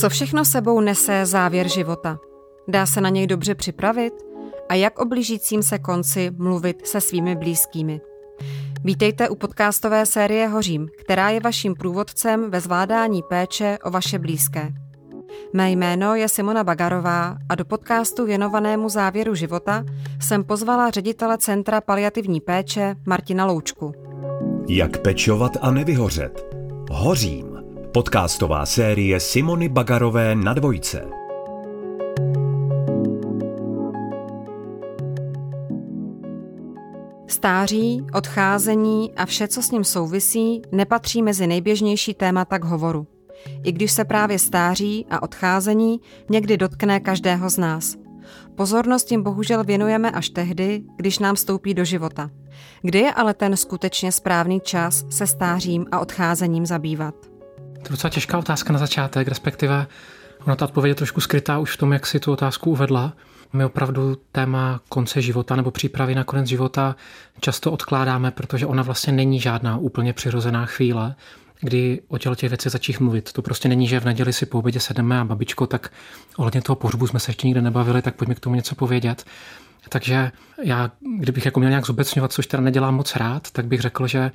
Co všechno sebou nese závěr života? Dá se na něj dobře připravit? A jak o blížícím se konci mluvit se svými blízkými? Vítejte u podcastové série Hořím, která je vaším průvodcem ve zvládání péče o vaše blízké. Mé jméno je Simona Bagarová a do podcastu věnovanému závěru života jsem pozvala ředitele Centra paliativní péče Martina Loučku. Jak pečovat a nevyhořet? Hořím. Podcastová série Simony Bagarové na dvojce. Stáří, odcházení a vše, co s ním souvisí, nepatří mezi nejběžnější témata k hovoru. I když se právě stáří a odcházení někdy dotkne každého z nás. Pozornost jim bohužel věnujeme až tehdy, když nám vstoupí do života. Kdy je ale ten skutečně správný čas se stářím a odcházením zabývat? To je docela těžká otázka na začátek, respektive ona ta odpověď je trošku skrytá už v tom, jak si tu otázku uvedla. My opravdu téma konce života nebo přípravy na konec života často odkládáme, protože ona vlastně není žádná úplně přirozená chvíle, kdy o těchto těch věcech začít mluvit. To prostě není, že v neděli si po obědě sedeme a babičko, tak ohledně toho pohřbu jsme se ještě nikde nebavili, tak pojďme k tomu něco povědět. Takže já, kdybych jako měl nějak zobecňovat, což teda nedělám moc rád, tak bych řekl, že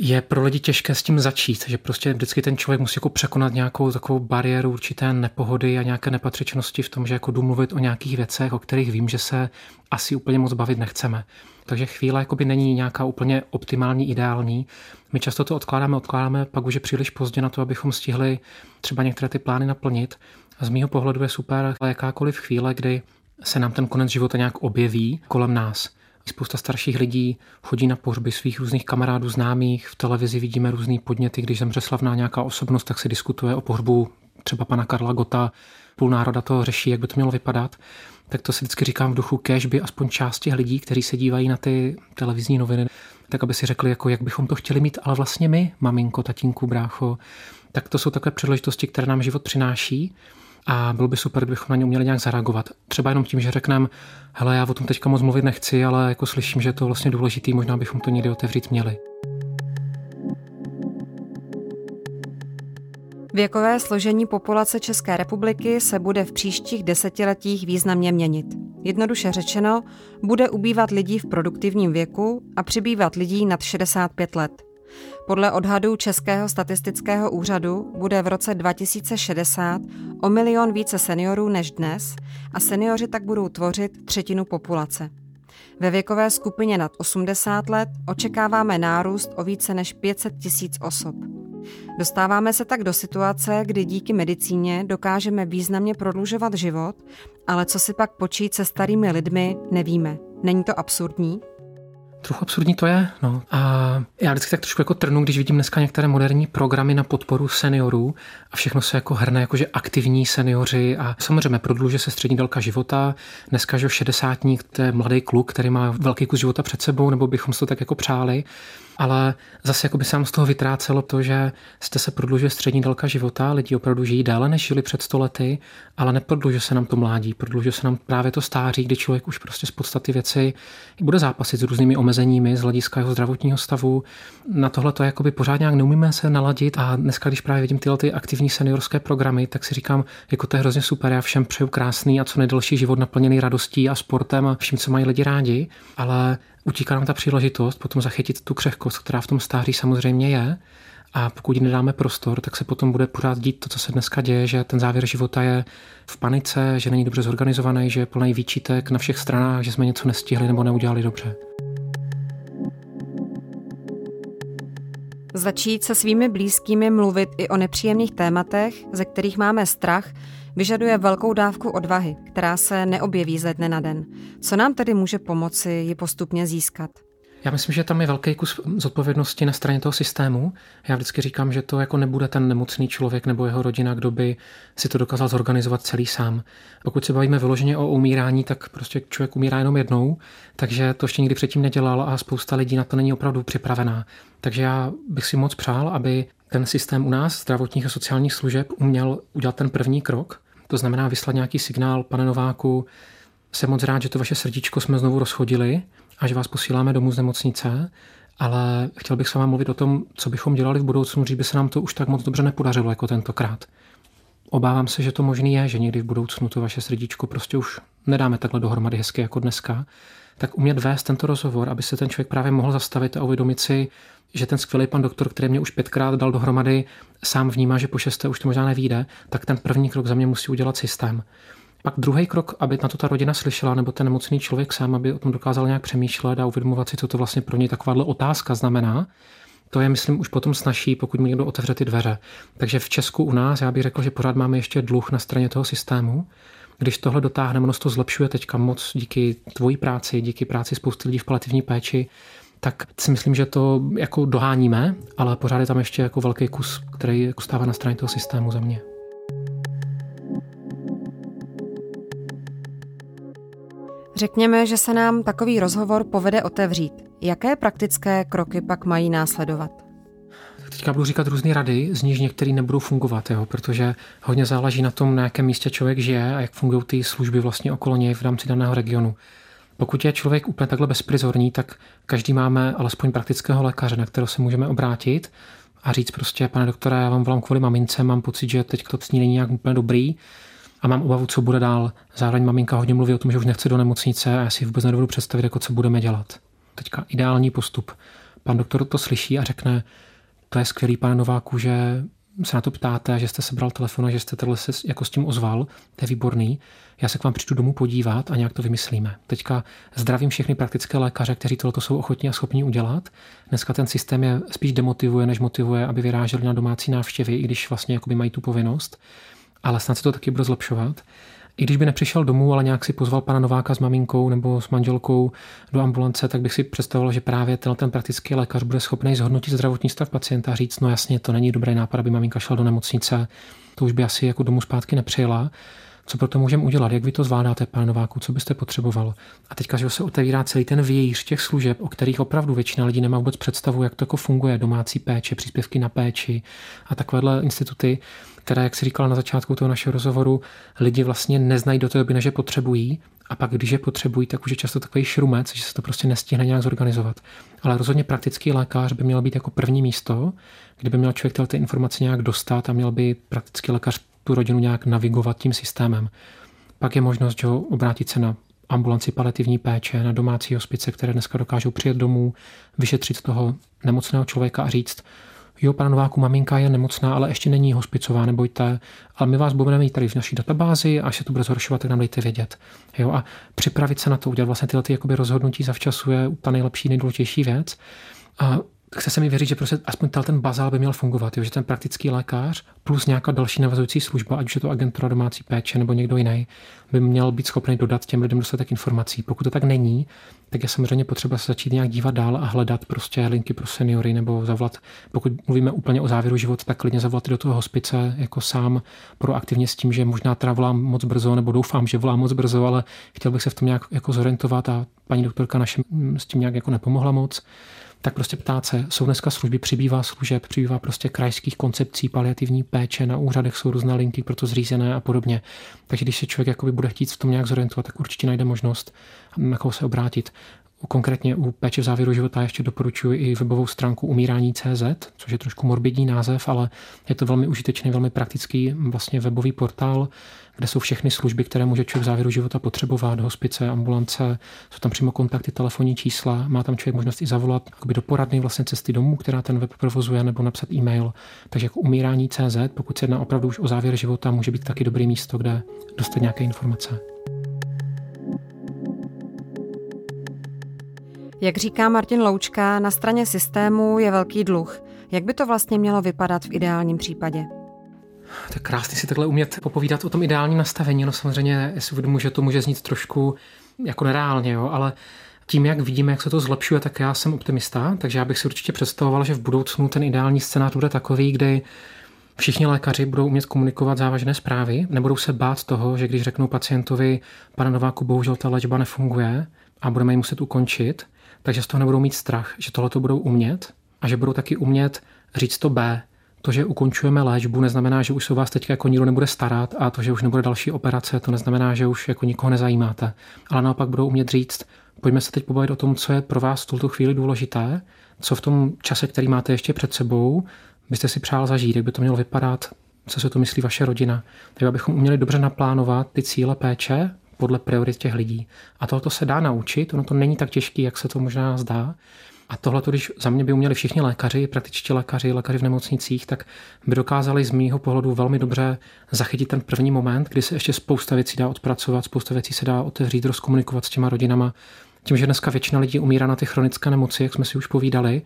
je pro lidi těžké s tím začít, že prostě vždycky ten člověk musí jako překonat nějakou takovou bariéru určité nepohody a nějaké nepatřičnosti v tom, že jako jdu mluvit o nějakých věcech, o kterých vím, že se asi úplně moc bavit nechceme. Takže chvíle jakoby není nějaká úplně optimální, ideální. My často to odkládáme, odkládáme, pak už je příliš pozdě na to, abychom stihli třeba některé ty plány naplnit. A z mýho pohledu je super jakákoliv chvíle, kdy se nám ten konec života nějak objeví kolem nás. Spousta starších lidí chodí na pohřby svých různých kamarádů, známých. V televizi vidíme různé podněty, když zemře slavná nějaká osobnost, tak se diskutuje o pohřbu třeba pana Karla Gota. Půl národa to řeší, jak by to mělo vypadat. Tak to si vždycky říkám v duchu, kež by aspoň část těch lidí, kteří se dívají na ty televizní noviny, tak aby si řekli, jako jak bychom to chtěli mít, ale vlastně my, maminko, tatínku, brácho. Tak to jsou takové příležitosti, které nám život přináší a bylo by super, kdybychom na ně uměli nějak zareagovat. Třeba jenom tím, že řekneme, hele, já o tom teďka moc mluvit nechci, ale jako slyším, že je to vlastně důležitý, možná bychom to někdy otevřít měli. Věkové složení populace České republiky se bude v příštích desetiletích významně měnit. Jednoduše řečeno, bude ubývat lidí v produktivním věku a přibývat lidí nad 65 let. Podle odhadů Českého statistického úřadu bude v roce 2060 o milion více seniorů než dnes a seniori tak budou tvořit třetinu populace. Ve věkové skupině nad 80 let očekáváme nárůst o více než 500 tisíc osob. Dostáváme se tak do situace, kdy díky medicíně dokážeme významně prodlužovat život, ale co si pak počít se starými lidmi, nevíme. Není to absurdní? Trochu absurdní to je, no. A já vždycky tak trošku jako trnu, když vidím dneska některé moderní programy na podporu seniorů a všechno se jako hrne, jakože aktivní seniori a samozřejmě prodluže se střední délka života. Dneska, že šedesátník, to je mladý kluk, který má velký kus života před sebou, nebo bychom si to tak jako přáli ale zase jako by se z toho vytrácelo to, že jste se prodlužuje střední délka života, lidi opravdu žijí déle, než žili před stolety, ale neprodlužuje se nám to mládí, prodlužuje se nám právě to stáří, kdy člověk už prostě z podstaty věci bude zápasit s různými omezeními z hlediska jeho zdravotního stavu. Na tohle to jakoby pořád nějak neumíme se naladit a dneska, když právě vidím tyhle ty aktivní seniorské programy, tak si říkám, jako to je hrozně super, já všem přeju krásný a co nejdelší život naplněný radostí a sportem a vším, co mají lidi rádi, ale utíká nám ta příležitost potom zachytit tu křehkost, která v tom stáří samozřejmě je. A pokud jí nedáme prostor, tak se potom bude pořád dít to, co se dneska děje, že ten závěr života je v panice, že není dobře zorganizovaný, že je plný výčitek na všech stranách, že jsme něco nestihli nebo neudělali dobře. Začít se svými blízkými mluvit i o nepříjemných tématech, ze kterých máme strach, vyžaduje velkou dávku odvahy, která se neobjeví ze dne na den. Co nám tedy může pomoci ji postupně získat? Já myslím, že tam je velký kus zodpovědnosti na straně toho systému. Já vždycky říkám, že to jako nebude ten nemocný člověk nebo jeho rodina, kdo by si to dokázal zorganizovat celý sám. Pokud se bavíme vyloženě o umírání, tak prostě člověk umírá jenom jednou, takže to ještě nikdy předtím nedělal a spousta lidí na to není opravdu připravená. Takže já bych si moc přál, aby ten systém u nás zdravotních a sociálních služeb uměl udělat ten první krok. To znamená vyslat nějaký signál, pane Nováku, jsem moc rád, že to vaše srdíčko jsme znovu rozchodili a že vás posíláme domů z nemocnice, ale chtěl bych s vámi mluvit o tom, co bychom dělali v budoucnu, že by se nám to už tak moc dobře nepodařilo jako tentokrát. obávám se, že to možný je, že někdy v budoucnu to vaše srdíčko prostě už nedáme takhle dohromady hezky jako dneska, tak umět vést tento rozhovor, aby se ten člověk právě mohl zastavit a uvědomit si, že ten skvělý pan doktor, který mě už pětkrát dal dohromady, sám vnímá, že po šesté už to možná nevíde, tak ten první krok za mě musí udělat systém. Pak druhý krok, aby na to ta rodina slyšela, nebo ten nemocný člověk sám, aby o tom dokázal nějak přemýšlet a uvědomovat si, co to vlastně pro něj takováhle otázka znamená, to je, myslím, už potom snaží, pokud mu někdo otevře ty dveře. Takže v Česku u nás, já bych řekl, že pořád máme ještě dluh na straně toho systému. Když tohle dotáhneme, ono to zlepšuje teďka moc díky tvojí práci, díky práci spousty lidí v palativní péči, tak si myslím, že to jako doháníme, ale pořád je tam ještě jako velký kus, který jako stává na straně toho systému za Řekněme, že se nám takový rozhovor povede otevřít. Jaké praktické kroky pak mají následovat? Teďka budu říkat různé rady, z nich některé nebudou fungovat, jo, protože hodně záleží na tom, na jakém místě člověk žije a jak fungují ty služby vlastně okolo něj v rámci daného regionu. Pokud je člověk úplně takhle bezprizorní, tak každý máme alespoň praktického lékaře, na kterého se můžeme obrátit a říct prostě, pane doktore, já vám volám kvůli mamince, mám pocit, že teď to sní není nějak úplně dobrý a mám obavu, co bude dál. Zároveň maminka hodně mluví o tom, že už nechce do nemocnice a já si vůbec nedovedu představit, jako co budeme dělat. Teďka ideální postup. Pan doktor to slyší a řekne, to je skvělý, pane Nováku, že se na to ptáte, že jste sebral telefon a že jste tohle se jako s tím ozval, to je výborný. Já se k vám přijdu domů podívat a nějak to vymyslíme. Teďka zdravím všechny praktické lékaře, kteří tohle jsou ochotní a schopní udělat. Dneska ten systém je spíš demotivuje, než motivuje, aby vyráželi na domácí návštěvy, i když vlastně mají tu povinnost. Ale snad se to taky bude zlepšovat. I když by nepřišel domů, ale nějak si pozval pana Nováka s maminkou nebo s manželkou do ambulance, tak bych si představoval, že právě ten, ten praktický lékař bude schopný zhodnotit zdravotní stav pacienta a říct, no jasně, to není dobrý nápad, aby maminka šla do nemocnice, to už by asi jako domů zpátky nepřijela. Co pro to můžeme udělat? Jak vy to zvládáte, pane Nováku? Co byste potřeboval? A teďka, že se otevírá celý ten vějíř těch služeb, o kterých opravdu většina lidí nemá vůbec představu, jak to jako funguje, domácí péče, příspěvky na péči a takovéhle instituty, které, jak si říkala na začátku toho našeho rozhovoru, lidi vlastně neznají do té doby, než je potřebují. A pak, když je potřebují, tak už je často takový šrumec, že se to prostě nestihne nějak zorganizovat. Ale rozhodně praktický lékař by měl být jako první místo, kde by měl člověk ty informace nějak dostat a měl by praktický lékař tu rodinu nějak navigovat tím systémem. Pak je možnost že obrátit se na ambulanci paliativní péče, na domácí hospice, které dneska dokážou přijet domů, vyšetřit toho nemocného člověka a říct, jo, pana Nováku, maminka je nemocná, ale ještě není hospicová, nebojte, ale my vás budeme mít tady v naší databázi a až se to bude zhoršovat, tak nám dejte vědět. Jo, a připravit se na to, udělat vlastně tyhle ty jakoby rozhodnutí zavčasu je ta nejlepší, nejdůležitější věc. A chce se mi věřit, že prostě aspoň ten bazál by měl fungovat, jo? že ten praktický lékař plus nějaká další navazující služba, ať už je to agentura domácí péče nebo někdo jiný, by měl být schopný dodat těm lidem dostatek informací. Pokud to tak není, tak je samozřejmě potřeba se začít nějak dívat dál a hledat prostě linky pro seniory nebo zavolat, pokud mluvíme úplně o závěru života, tak klidně zavolat do toho hospice jako sám proaktivně s tím, že možná volám moc brzo, nebo doufám, že volám moc brzo, ale chtěl bych se v tom nějak jako zorientovat a paní doktorka naše s tím nějak jako nepomohla moc tak prostě ptát se, jsou dneska služby, přibývá služeb, přibývá prostě krajských koncepcí paliativní péče, na úřadech jsou různé linky pro to zřízené a podobně. Takže když se člověk jakoby bude chtít v tom nějak zorientovat, tak určitě najde možnost, na koho se obrátit. Konkrétně u péče v závěru života ještě doporučuji i webovou stránku umírání.cz, což je trošku morbidní název, ale je to velmi užitečný, velmi praktický vlastně webový portál, kde jsou všechny služby, které může člověk v závěru života potřebovat, hospice, ambulance, jsou tam přímo kontakty, telefonní čísla, má tam člověk možnost i zavolat do poradny vlastně cesty domů, která ten web provozuje, nebo napsat e-mail. Takže jako umírání.cz, pokud se jedná opravdu už o závěr života, může být taky dobrý místo, kde dostat nějaké informace. Jak říká Martin Loučka, na straně systému je velký dluh. Jak by to vlastně mělo vypadat v ideálním případě? To je krásný si takhle umět popovídat o tom ideálním nastavení. No samozřejmě, jestli uvědomu, že to může znít trošku jako nereálně, jo, ale tím, jak vidíme, jak se to zlepšuje, tak já jsem optimista, takže já bych si určitě představoval, že v budoucnu ten ideální scénář bude takový, kdy všichni lékaři budou umět komunikovat závažné zprávy, nebudou se bát toho, že když řeknou pacientovi, pane Nováku, bohužel ta léčba nefunguje a budeme ji muset ukončit, takže z toho nebudou mít strach, že tohle to budou umět a že budou taky umět říct to B. To, že ukončujeme léčbu, neznamená, že už se vás teď jako nikdo nebude starat a to, že už nebude další operace, to neznamená, že už jako nikoho nezajímáte. Ale naopak budou umět říct, pojďme se teď pobavit o tom, co je pro vás v tuto chvíli důležité, co v tom čase, který máte ještě před sebou, byste si přál zažít, jak by to mělo vypadat, co se to myslí vaše rodina. Tak abychom uměli dobře naplánovat ty cíle péče podle priorit těch lidí. A tohoto se dá naučit, ono to není tak těžké, jak se to možná zdá. A tohle, když za mě by uměli všichni lékaři, praktičtí lékaři, lékaři v nemocnicích, tak by dokázali z mýho pohledu velmi dobře zachytit ten první moment, kdy se ještě spousta věcí dá odpracovat, spousta věcí se dá otevřít, rozkomunikovat s těma rodinama. Tím, že dneska většina lidí umírá na ty chronické nemoci, jak jsme si už povídali,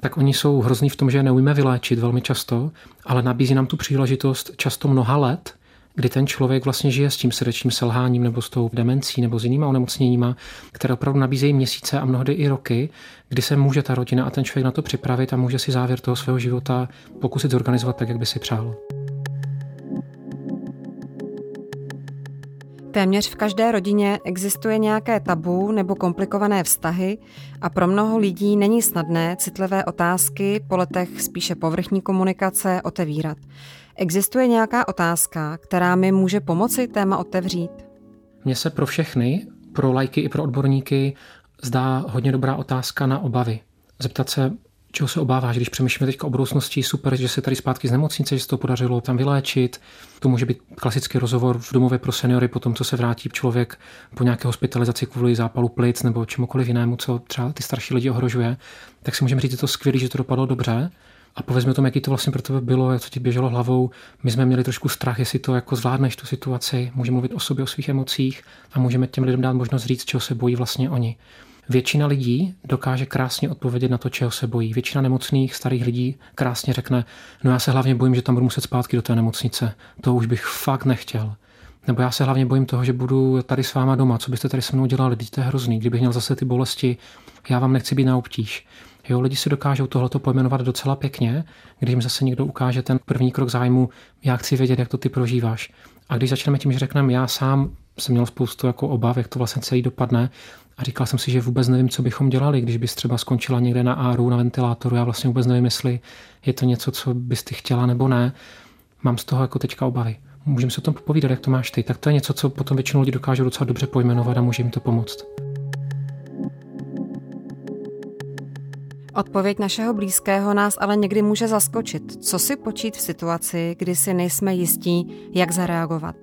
tak oni jsou hrozní v tom, že je neumíme vyléčit velmi často, ale nabízí nám tu příležitost často mnoha let, kdy ten člověk vlastně žije s tím srdečním selháním nebo s tou demencí nebo s jinýma onemocněníma, které opravdu nabízejí měsíce a mnohdy i roky, kdy se může ta rodina a ten člověk na to připravit a může si závěr toho svého života pokusit zorganizovat tak, jak by si přál. Téměř v každé rodině existuje nějaké tabu nebo komplikované vztahy a pro mnoho lidí není snadné citlivé otázky po letech spíše povrchní komunikace otevírat. Existuje nějaká otázka, která mi může pomoci téma otevřít? Mně se pro všechny, pro lajky i pro odborníky, zdá hodně dobrá otázka na obavy. Zeptat se, čeho se obáváš, když přemýšlíme teď o budoucnosti, super, že se tady zpátky z nemocnice, že se to podařilo tam vyléčit. To může být klasický rozhovor v domově pro seniory po tom, co se vrátí člověk po nějaké hospitalizaci kvůli zápalu plic nebo čemukoliv jinému, co třeba ty starší lidi ohrožuje. Tak si můžeme říct, že to skvělé, že to dopadlo dobře. A pověz mi o tom, jaký to vlastně pro tebe bylo, to ti běželo hlavou. My jsme měli trošku strach, jestli to jako zvládneš tu situaci, můžeme mluvit o sobě, o svých emocích a můžeme těm lidem dát možnost říct, čeho se bojí vlastně oni. Většina lidí dokáže krásně odpovědět na to, čeho se bojí. Většina nemocných starých lidí krásně řekne, no já se hlavně bojím, že tam budu muset zpátky do té nemocnice. To už bych fakt nechtěl. Nebo já se hlavně bojím toho, že budu tady s váma doma. Co byste tady se mnou dělali? je hrozný. Kdybych měl zase ty bolesti, já vám nechci být na obtíž. Jo, lidi si dokážou tohleto pojmenovat docela pěkně, když jim zase někdo ukáže ten první krok zájmu, já chci vědět, jak to ty prožíváš. A když začneme tím, že řekneme, já sám jsem měl spoustu jako obav, jak to vlastně celý dopadne, a říkal jsem si, že vůbec nevím, co bychom dělali, když bys třeba skončila někde na áru, na ventilátoru. Já vlastně vůbec nevím, jestli je to něco, co bys ty chtěla nebo ne. Mám z toho jako teďka obavy. Můžeme se o tom povídat, jak to máš ty. Tak to je něco, co potom většinou lidi dokážou docela dobře pojmenovat a může jim to pomoct. Odpověď našeho blízkého nás ale někdy může zaskočit. Co si počít v situaci, kdy si nejsme jistí, jak zareagovat?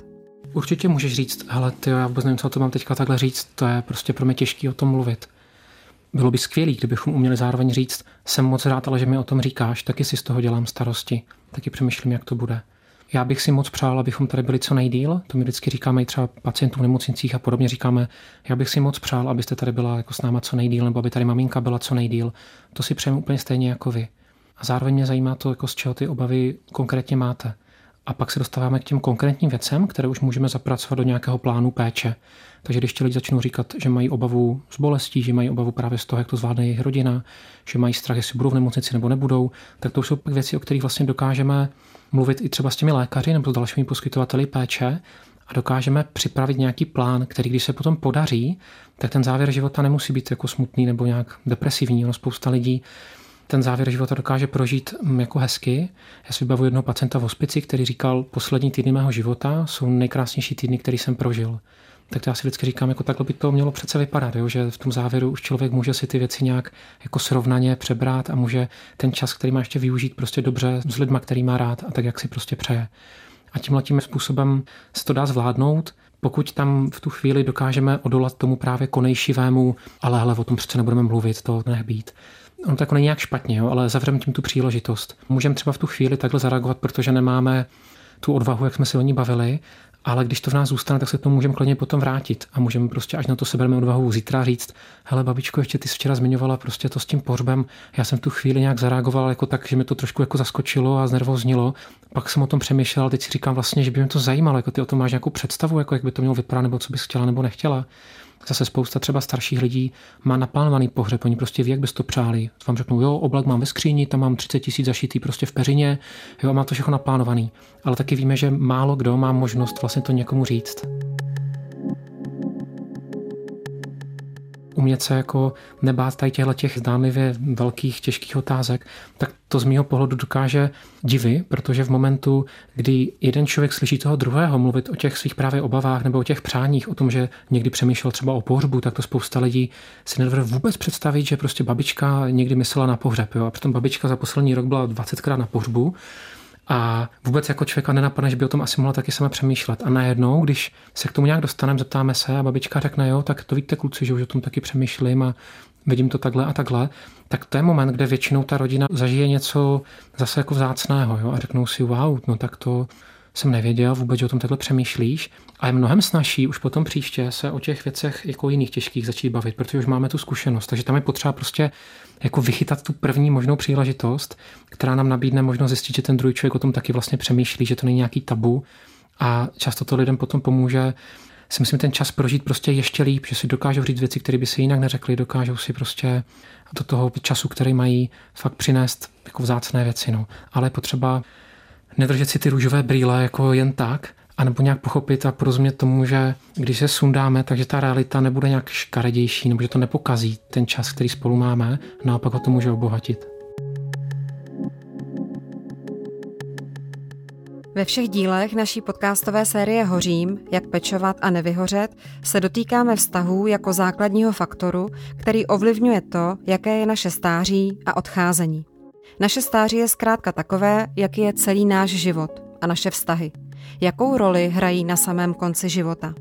Určitě můžeš říct, ale ty, já vůbec nevím, co to mám teďka takhle říct, to je prostě pro mě těžké o tom mluvit. Bylo by skvělé, kdybychom uměli zároveň říct, jsem moc rád, ale že mi o tom říkáš, taky si z toho dělám starosti, taky přemýšlím, jak to bude. Já bych si moc přál, abychom tady byli co nejdíl. To mi vždycky říkáme i třeba pacientům v nemocnicích a podobně. Říkáme, já bych si moc přál, abyste tady byla jako s náma co nejdíl, nebo aby tady maminka byla co nejdíl. To si přejeme úplně stejně jako vy. A zároveň mě zajímá to, jako z čeho ty obavy konkrétně máte. A pak se dostáváme k těm konkrétním věcem, které už můžeme zapracovat do nějakého plánu péče. Takže když ti lidi začnou říkat, že mají obavu z bolestí, že mají obavu právě z toho, jak to zvládne jejich rodina, že mají strach, jestli budou v nemocnici nebo nebudou, tak to jsou věci, o kterých vlastně dokážeme mluvit i třeba s těmi lékaři nebo s dalšími poskytovateli péče a dokážeme připravit nějaký plán, který když se potom podaří, tak ten závěr života nemusí být jako smutný nebo nějak depresivní. Ono spousta lidí ten závěr života dokáže prožít mm, jako hezky. Já si vybavuji jednoho pacienta v hospici, který říkal, poslední týdny mého života jsou nejkrásnější týdny, který jsem prožil. Tak já si vždycky říkám, jako takhle by to mělo přece vypadat, jo? že v tom závěru už člověk může si ty věci nějak jako srovnaně přebrát a může ten čas, který má ještě využít prostě dobře s lidma, který má rád a tak, jak si prostě přeje. A tímhle tím způsobem se to dá zvládnout, pokud tam v tu chvíli dokážeme odolat tomu právě konejšivému, ale hele, o tom přece nebudeme mluvit, to nech být on to jako není nějak špatně, jo, ale zavřeme tím tu příležitost. Můžeme třeba v tu chvíli takhle zareagovat, protože nemáme tu odvahu, jak jsme se o ní bavili, ale když to v nás zůstane, tak se to můžeme klidně potom vrátit a můžeme prostě, až na to sebereme odvahu zítra říct, hele babičko, ještě ty jsi včera zmiňovala prostě to s tím pohřbem, já jsem v tu chvíli nějak zareagoval jako tak, že mi to trošku jako zaskočilo a znervoznilo. Pak jsem o tom přemýšlel, teď si říkám vlastně, že by mě to zajímalo, jako ty o tom máš nějakou představu, jako jak by to mělo vypadat, nebo co bys chtěla nebo nechtěla. Zase spousta třeba starších lidí má naplánovaný pohřeb, oni prostě ví, jak bys to přáli. Vám řeknou, jo, oblak mám ve skříni, tam mám 30 tisíc zašitý prostě v peřině, jo, má to všechno naplánovaný. Ale taky víme, že málo kdo má možnost vlastně to někomu říct. Umět se jako nebát tady těchto těch zdánlivě velkých, těžkých otázek, tak to z mého pohledu dokáže divy, protože v momentu, kdy jeden člověk slyší toho druhého mluvit o těch svých právě obavách nebo o těch přáních, o tom, že někdy přemýšlel třeba o pohřbu, tak to spousta lidí si nedovede vůbec představit, že prostě babička někdy myslela na pohřeb. Jo? A přitom babička za poslední rok byla 20krát na pohřbu A vůbec jako člověka nenapadne, že by o tom asi mohla taky sama přemýšlet. A najednou, když se k tomu nějak dostaneme, zeptáme se a babička řekne, jo, tak to víte kluci, že už o tom taky přemýšlím a vidím to takhle a takhle, tak to je moment, kde většinou ta rodina zažije něco zase jako vzácného jo, a řeknou si, wow, no tak to jsem nevěděl vůbec, o tom takhle přemýšlíš. A je mnohem snažší už potom příště se o těch věcech jako jiných těžkých začít bavit, protože už máme tu zkušenost. Takže tam je potřeba prostě jako vychytat tu první možnou příležitost, která nám nabídne možnost zjistit, že ten druhý člověk o tom taky vlastně přemýšlí, že to není nějaký tabu. A často to lidem potom pomůže si myslím ten čas prožít prostě ještě líp, že si dokážou říct věci, které by si jinak neřekli, dokážou si prostě do toho času, který mají, fakt přinést jako vzácné věci. No. Ale potřeba nedržet si ty růžové brýle jako jen tak, anebo nějak pochopit a porozumět tomu, že když se sundáme, takže ta realita nebude nějak škaredější, nebo že to nepokazí ten čas, který spolu máme, naopak ho to může obohatit. Ve všech dílech naší podcastové série Hořím, jak pečovat a nevyhořet, se dotýkáme vztahů jako základního faktoru, který ovlivňuje to, jaké je naše stáří a odcházení. Naše stáří je zkrátka takové, jaký je celý náš život a naše vztahy. Jakou roli hrají na samém konci života?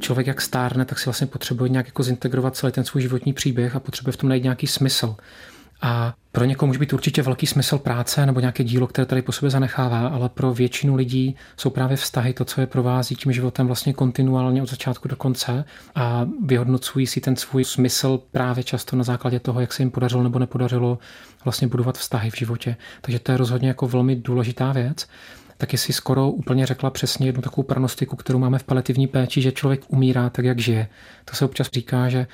Člověk jak stárne, tak si vlastně potřebuje nějak jako zintegrovat celý ten svůj životní příběh a potřebuje v tom najít nějaký smysl. A pro někoho může být určitě velký smysl práce nebo nějaké dílo, které tady po sobě zanechává, ale pro většinu lidí jsou právě vztahy to, co je provází tím životem vlastně kontinuálně od začátku do konce a vyhodnocují si ten svůj smysl právě často na základě toho, jak se jim podařilo nebo nepodařilo vlastně budovat vztahy v životě. Takže to je rozhodně jako velmi důležitá věc taky si skoro úplně řekla přesně jednu takovou pranostiku, kterou máme v paliativní péči, že člověk umírá tak, jak žije. To se občas říká, že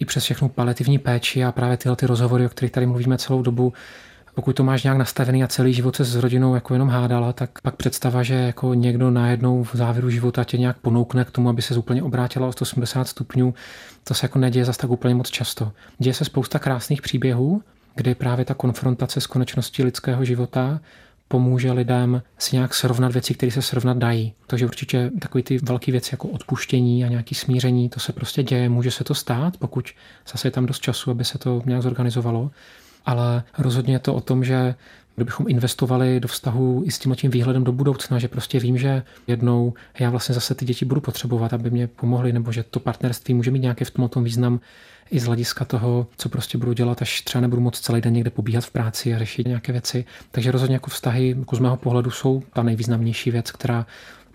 i přes všechnu paliativní péči a právě tyhle ty rozhovory, o kterých tady mluvíme celou dobu, pokud to máš nějak nastavený a celý život se s rodinou jako jenom hádala, tak pak představa, že jako někdo najednou v závěru života tě nějak ponoukne k tomu, aby se úplně obrátila o 180 stupňů, to se jako neděje zase tak úplně moc často. Děje se spousta krásných příběhů, kdy právě ta konfrontace s konečností lidského života pomůže lidem si nějak srovnat věci, které se srovnat dají. Takže určitě takové ty velké věci jako odpuštění a nějaký smíření, to se prostě děje, může se to stát, pokud zase je tam dost času, aby se to nějak zorganizovalo. Ale rozhodně je to o tom, že kdybychom investovali do vztahu i s tím tím výhledem do budoucna, že prostě vím, že jednou já vlastně zase ty děti budu potřebovat, aby mě pomohly, nebo že to partnerství může mít nějaký v tom, tom význam i z hlediska toho, co prostě budu dělat, až třeba nebudu moc celý den někde pobíhat v práci a řešit nějaké věci. Takže rozhodně jako vztahy jako z mého pohledu jsou ta nejvýznamnější věc, která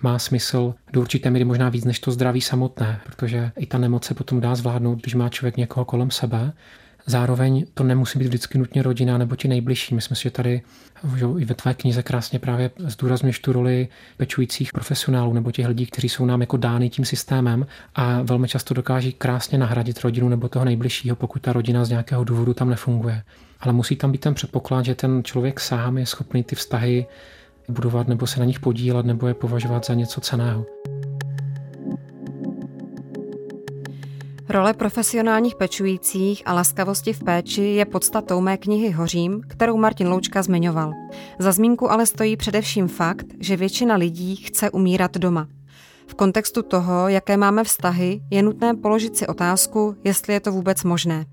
má smysl do určité míry možná víc než to zdraví samotné, protože i ta nemoc se potom dá zvládnout, když má člověk někoho kolem sebe. Zároveň to nemusí být vždycky nutně rodina nebo ti nejbližší. Myslím si, že tady že i ve tvé knize krásně právě zdůrazňuješ tu roli pečujících profesionálů nebo těch lidí, kteří jsou nám jako dány tím systémem a velmi často dokáží krásně nahradit rodinu nebo toho nejbližšího, pokud ta rodina z nějakého důvodu tam nefunguje. Ale musí tam být ten předpoklad, že ten člověk sám je schopný ty vztahy budovat nebo se na nich podílet nebo je považovat za něco ceného. Role profesionálních pečujících a laskavosti v péči je podstatou mé knihy Hořím, kterou Martin Loučka zmiňoval. Za zmínku ale stojí především fakt, že většina lidí chce umírat doma. V kontextu toho, jaké máme vztahy, je nutné položit si otázku, jestli je to vůbec možné.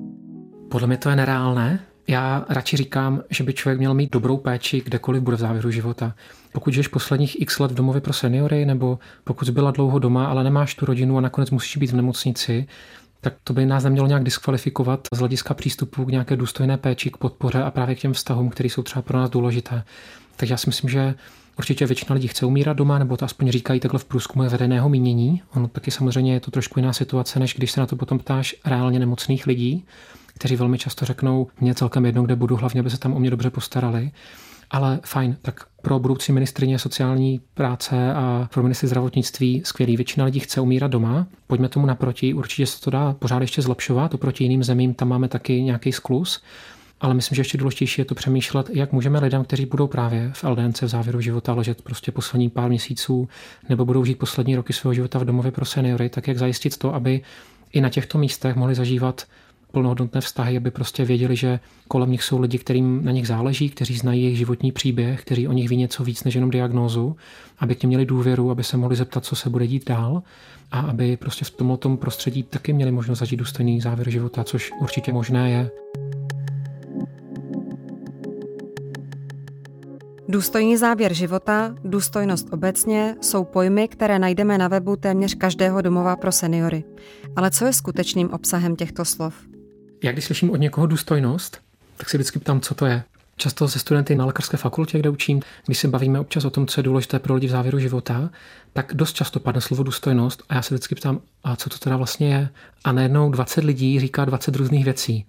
Podle mě to je nereálné. Já radši říkám, že by člověk měl mít dobrou péči kdekoliv bude v závěru života. Pokud žiješ posledních x let v domově pro seniory, nebo pokud byla dlouho doma, ale nemáš tu rodinu a nakonec musíš být v nemocnici, tak to by nás nemělo nějak diskvalifikovat z hlediska přístupu k nějaké důstojné péči, k podpoře a právě k těm vztahům, které jsou třeba pro nás důležité. Takže já si myslím, že určitě většina lidí chce umírat doma, nebo to aspoň říkají takhle v průzkumu vedeného mínění. Ono taky samozřejmě je to trošku jiná situace, než když se na to potom ptáš reálně nemocných lidí, kteří velmi často řeknou, mě celkem jedno, kde budu, hlavně, aby se tam o mě dobře postarali. Ale fajn, tak pro budoucí ministrině sociální práce a pro ministry zdravotnictví skvělý. Většina lidí chce umírat doma. Pojďme tomu naproti. Určitě se to dá pořád ještě zlepšovat. Oproti jiným zemím tam máme taky nějaký sklus. Ale myslím, že ještě důležitější je to přemýšlet, jak můžeme lidem, kteří budou právě v LDNC v závěru života ležet prostě poslední pár měsíců nebo budou žít poslední roky svého života v domově pro seniory, tak jak zajistit to, aby i na těchto místech mohli zažívat plnohodnotné vztahy, aby prostě věděli, že kolem nich jsou lidi, kterým na nich záleží, kteří znají jejich životní příběh, kteří o nich ví něco víc než jenom diagnózu, aby k ním měli důvěru, aby se mohli zeptat, co se bude dít dál a aby prostě v tomto prostředí taky měli možnost zažít důstojný závěr života, což určitě možné je. Důstojný závěr života, důstojnost obecně jsou pojmy, které najdeme na webu téměř každého domova pro seniory. Ale co je skutečným obsahem těchto slov? Já když slyším od někoho důstojnost, tak si vždycky ptám, co to je. Často se studenty na lékařské fakultě, kde učím, když se bavíme občas o tom, co je důležité pro lidi v závěru života, tak dost často padne slovo důstojnost a já se vždycky ptám, a co to teda vlastně je? A najednou 20 lidí říká 20 různých věcí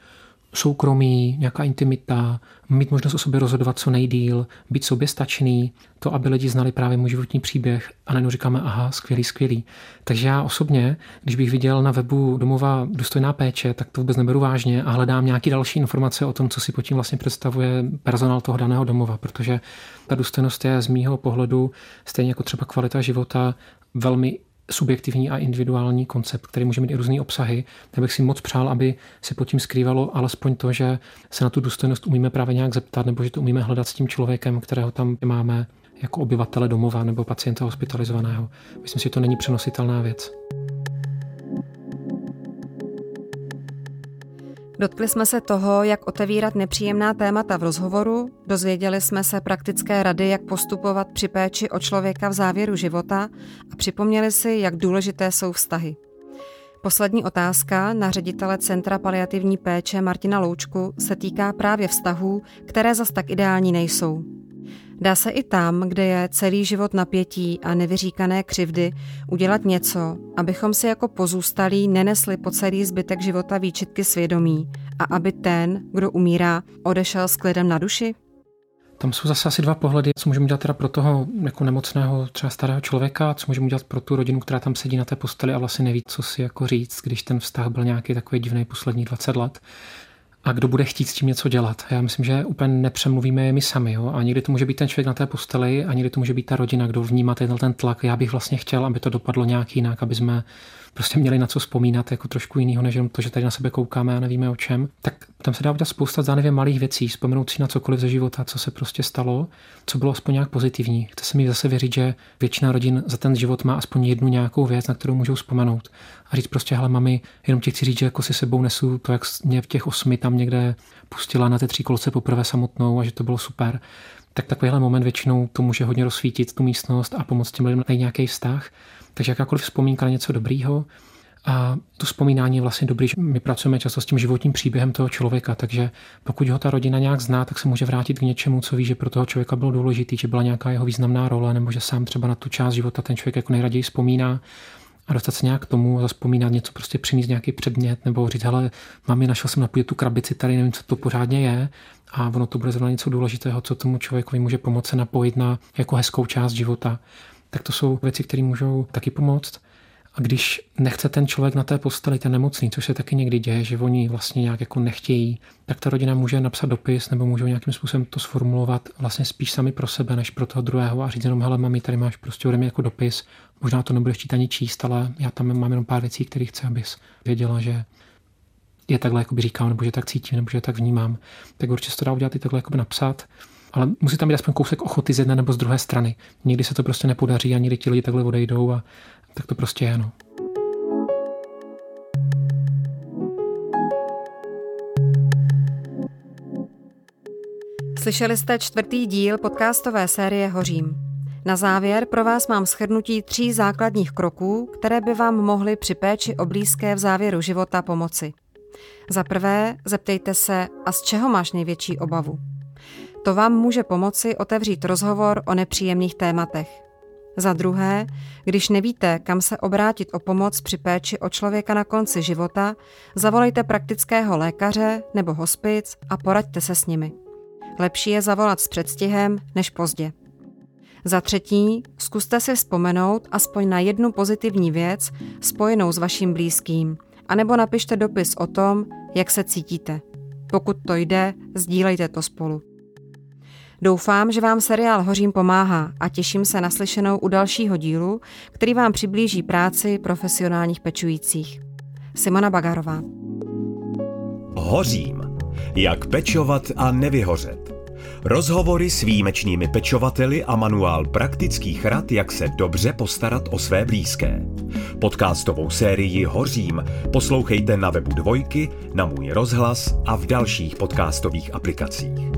soukromí, nějaká intimita, mít možnost o sobě rozhodovat co nejdíl, být soběstačný, to, aby lidi znali právě můj životní příběh a najednou říkáme, aha, skvělý, skvělý. Takže já osobně, když bych viděl na webu domova důstojná péče, tak to vůbec neberu vážně a hledám nějaké další informace o tom, co si pod tím vlastně představuje personál toho daného domova, protože ta důstojnost je z mýho pohledu stejně jako třeba kvalita života velmi subjektivní a individuální koncept, který může mít i různé obsahy, tak bych si moc přál, aby se pod tím skrývalo alespoň to, že se na tu důstojnost umíme právě nějak zeptat, nebo že to umíme hledat s tím člověkem, kterého tam máme jako obyvatele domova nebo pacienta hospitalizovaného. Myslím si, že to není přenositelná věc. Dotkli jsme se toho, jak otevírat nepříjemná témata v rozhovoru, dozvěděli jsme se praktické rady, jak postupovat při péči o člověka v závěru života a připomněli si, jak důležité jsou vztahy. Poslední otázka na ředitele Centra paliativní péče Martina Loučku se týká právě vztahů, které zas tak ideální nejsou. Dá se i tam, kde je celý život napětí a nevyříkané křivdy, udělat něco, abychom si jako pozůstalí nenesli po celý zbytek života výčitky svědomí a aby ten, kdo umírá, odešel s klidem na duši? Tam jsou zase asi dva pohledy, co můžeme dělat teda pro toho jako nemocného, třeba starého člověka, co můžeme dělat pro tu rodinu, která tam sedí na té posteli a vlastně neví, co si jako říct, když ten vztah byl nějaký takový divný poslední 20 let a kdo bude chtít s tím něco dělat. Já myslím, že úplně nepřemluvíme my sami. Jo? A někdy to může být ten člověk na té posteli a někdy to může být ta rodina, kdo vnímá ten tlak. Já bych vlastně chtěl, aby to dopadlo nějak jinak, aby jsme prostě měli na co vzpomínat, jako trošku jinýho, než jenom to, že tady na sebe koukáme a nevíme o čem. Tak tam se dá udělat spousta zdánlivě malých věcí, vzpomenout si na cokoliv ze života, co se prostě stalo, co bylo aspoň nějak pozitivní. Chce se mi zase věřit, že většina rodin za ten život má aspoň jednu nějakou věc, na kterou můžou vzpomenout. A říct prostě, hele, mami, jenom ti chci říct, že jako si sebou nesu to, jak mě v těch osmi tam někde pustila na té kolce poprvé samotnou a že to bylo super tak takovýhle moment většinou to může hodně rozsvítit tu místnost a pomoct těm lidem najít nějaký vztah. Takže jakákoliv vzpomínka na něco dobrýho, a to vzpomínání je vlastně dobrý, že my pracujeme často s tím životním příběhem toho člověka, takže pokud ho ta rodina nějak zná, tak se může vrátit k něčemu, co ví, že pro toho člověka bylo důležitý, že byla nějaká jeho významná role, nebo že sám třeba na tu část života ten člověk jako nejraději vzpomíná a dostat se nějak k tomu, zaspomínat něco, prostě přinést nějaký předmět, nebo říct, hele, mami, našel jsem na půdě tu krabici, tady nevím, co to pořádně je, a ono to bude zrovna něco důležitého, co tomu člověkovi může pomoci napojit na jako hezkou část života. Tak to jsou věci, které můžou taky pomoct. A když nechce ten člověk na té posteli, ten nemocný, což se taky někdy děje, že oni vlastně nějak jako nechtějí, tak ta rodina může napsat dopis nebo můžou nějakým způsobem to sformulovat vlastně spíš sami pro sebe, než pro toho druhého a říct jenom, hele, mami, tady máš prostě ode mě jako dopis, možná to nebudeš chtít ani číst, ale já tam mám jenom pár věcí, které chci, abys věděla, že je takhle jakoby říkám, nebo že tak cítím, nebo že tak vnímám, tak určitě se to dá udělat i takhle jakoby napsat. Ale musí tam být aspoň kousek ochoty z jedné nebo z druhé strany. Někdy se to prostě nepodaří a někdy ti lidi takhle odejdou a tak to prostě je. No. Slyšeli jste čtvrtý díl podcastové série Hořím. Na závěr pro vás mám shrnutí tří základních kroků, které by vám mohly při péči o blízké v závěru života pomoci. Za prvé, zeptejte se, a z čeho máš největší obavu? To vám může pomoci otevřít rozhovor o nepříjemných tématech. Za druhé, když nevíte, kam se obrátit o pomoc při péči o člověka na konci života, zavolejte praktického lékaře nebo hospic a poraďte se s nimi. Lepší je zavolat s předstihem než pozdě. Za třetí, zkuste si vzpomenout aspoň na jednu pozitivní věc spojenou s vaším blízkým, anebo napište dopis o tom, jak se cítíte. Pokud to jde, sdílejte to spolu. Doufám, že vám seriál Hořím pomáhá a těším se na slyšenou u dalšího dílu, který vám přiblíží práci profesionálních pečujících. Simona Bagarová. Hořím. Jak pečovat a nevyhořet. Rozhovory s výjimečnými pečovateli a manuál praktických rad, jak se dobře postarat o své blízké. Podcastovou sérii Hořím poslouchejte na webu Dvojky, na můj rozhlas a v dalších podcastových aplikacích.